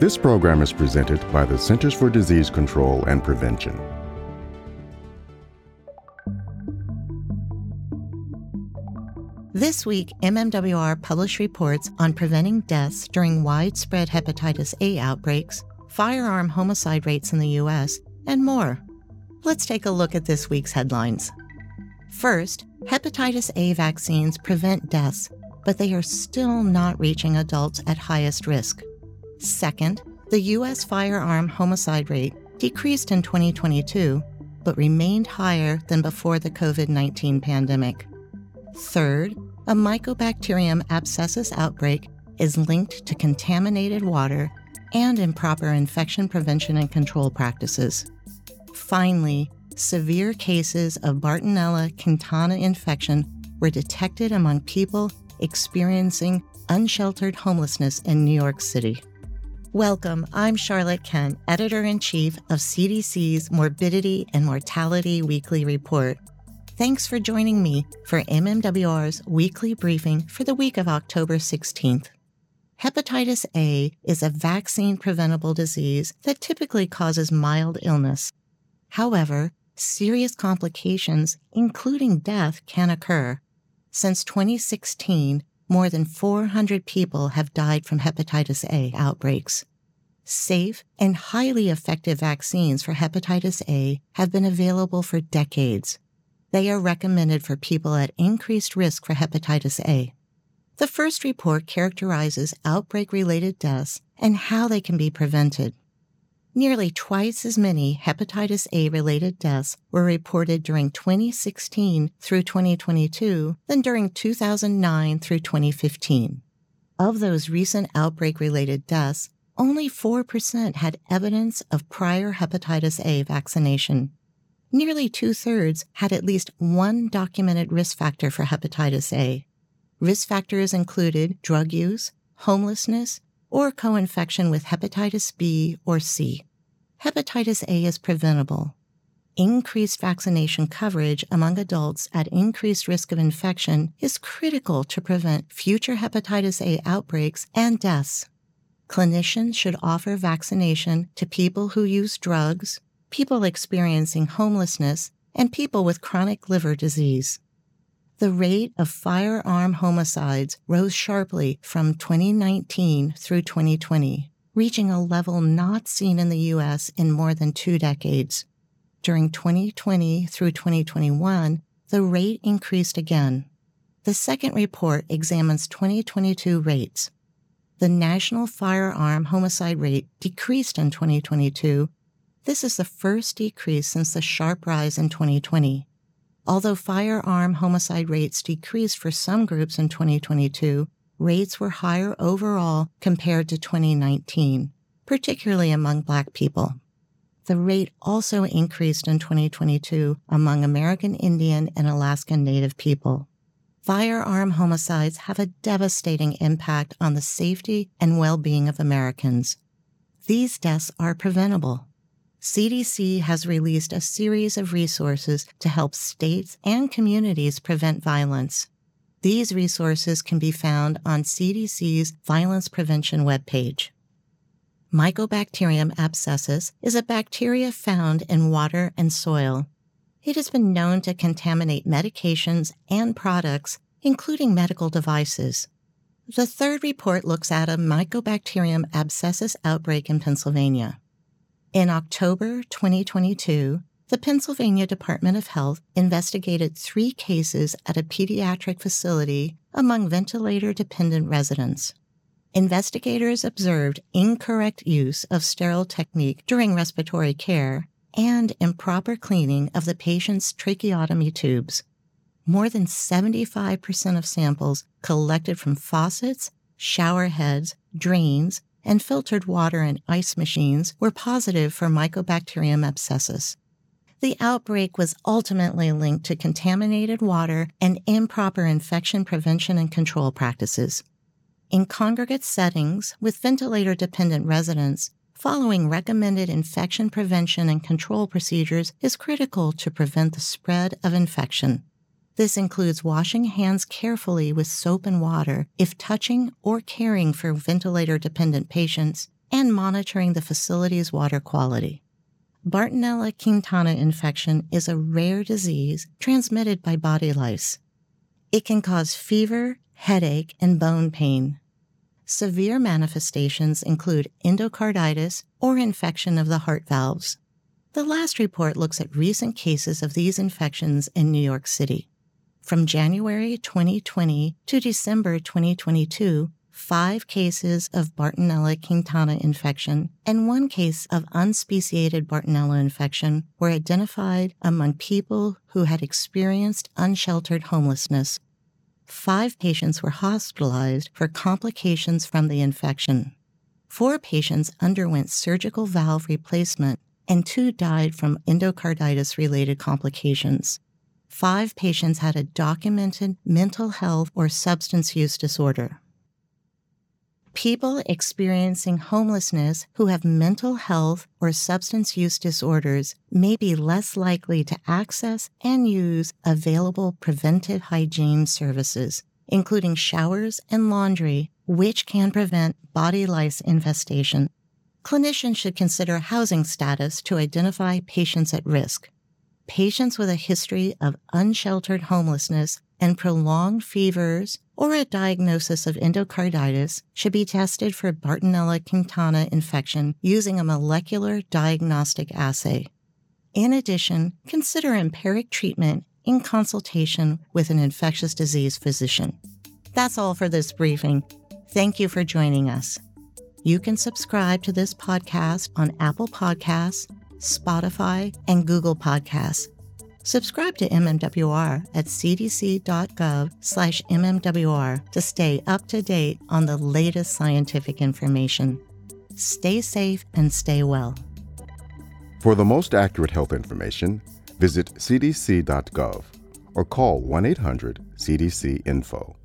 This program is presented by the Centers for Disease Control and Prevention. This week, MMWR published reports on preventing deaths during widespread hepatitis A outbreaks, firearm homicide rates in the U.S., and more. Let's take a look at this week's headlines. First, hepatitis A vaccines prevent deaths, but they are still not reaching adults at highest risk. Second, the U.S. firearm homicide rate decreased in 2022, but remained higher than before the COVID 19 pandemic. Third, a Mycobacterium abscessus outbreak is linked to contaminated water and improper infection prevention and control practices. Finally, severe cases of Bartonella quintana infection were detected among people experiencing unsheltered homelessness in New York City. Welcome, I'm Charlotte Kent, Editor in Chief of CDC's Morbidity and Mortality Weekly Report. Thanks for joining me for MMWR's weekly briefing for the week of October 16th. Hepatitis A is a vaccine preventable disease that typically causes mild illness. However, serious complications, including death, can occur. Since 2016, more than 400 people have died from hepatitis A outbreaks. Safe and highly effective vaccines for hepatitis A have been available for decades. They are recommended for people at increased risk for hepatitis A. The first report characterizes outbreak related deaths and how they can be prevented. Nearly twice as many hepatitis A related deaths were reported during 2016 through 2022 than during 2009 through 2015. Of those recent outbreak related deaths, only 4% had evidence of prior hepatitis A vaccination. Nearly two thirds had at least one documented risk factor for hepatitis A. Risk factors included drug use, homelessness, or co infection with hepatitis B or C. Hepatitis A is preventable. Increased vaccination coverage among adults at increased risk of infection is critical to prevent future hepatitis A outbreaks and deaths. Clinicians should offer vaccination to people who use drugs, people experiencing homelessness, and people with chronic liver disease the rate of firearm homicides rose sharply from 2019 through 2020, reaching a level not seen in the U.S. in more than two decades. During 2020 through 2021, the rate increased again. The second report examines 2022 rates. The national firearm homicide rate decreased in 2022. This is the first decrease since the sharp rise in 2020. Although firearm homicide rates decreased for some groups in 2022, rates were higher overall compared to 2019, particularly among Black people. The rate also increased in 2022 among American Indian and Alaskan Native people. Firearm homicides have a devastating impact on the safety and well being of Americans. These deaths are preventable. CDC has released a series of resources to help states and communities prevent violence. These resources can be found on CDC's violence prevention webpage. Mycobacterium abscessus is a bacteria found in water and soil. It has been known to contaminate medications and products, including medical devices. The third report looks at a Mycobacterium abscessus outbreak in Pennsylvania. In October 2022, the Pennsylvania Department of Health investigated three cases at a pediatric facility among ventilator dependent residents. Investigators observed incorrect use of sterile technique during respiratory care and improper cleaning of the patient's tracheotomy tubes. More than 75% of samples collected from faucets, shower heads, drains, and filtered water and ice machines were positive for Mycobacterium abscessus. The outbreak was ultimately linked to contaminated water and improper infection prevention and control practices. In congregate settings with ventilator dependent residents, following recommended infection prevention and control procedures is critical to prevent the spread of infection. This includes washing hands carefully with soap and water if touching or caring for ventilator dependent patients, and monitoring the facility's water quality. Bartonella quintana infection is a rare disease transmitted by body lice. It can cause fever, headache, and bone pain. Severe manifestations include endocarditis or infection of the heart valves. The last report looks at recent cases of these infections in New York City. From January 2020 to December 2022, five cases of Bartonella quintana infection and one case of unspeciated Bartonella infection were identified among people who had experienced unsheltered homelessness. Five patients were hospitalized for complications from the infection. Four patients underwent surgical valve replacement and two died from endocarditis related complications. Five patients had a documented mental health or substance use disorder. People experiencing homelessness who have mental health or substance use disorders may be less likely to access and use available preventive hygiene services, including showers and laundry, which can prevent body lice infestation clinicians should consider housing status to identify patients at risk. Patients with a history of unsheltered homelessness and prolonged fevers or a diagnosis of endocarditis should be tested for Bartonella quintana infection using a molecular diagnostic assay. In addition, consider empiric treatment in consultation with an infectious disease physician. That's all for this briefing. Thank you for joining us. You can subscribe to this podcast on Apple Podcasts, Spotify, and Google Podcasts. Subscribe to MMWR at cdc.gov slash MMWR to stay up to date on the latest scientific information. Stay safe and stay well. For the most accurate health information, visit cdc.gov or call 1 800 CDC Info.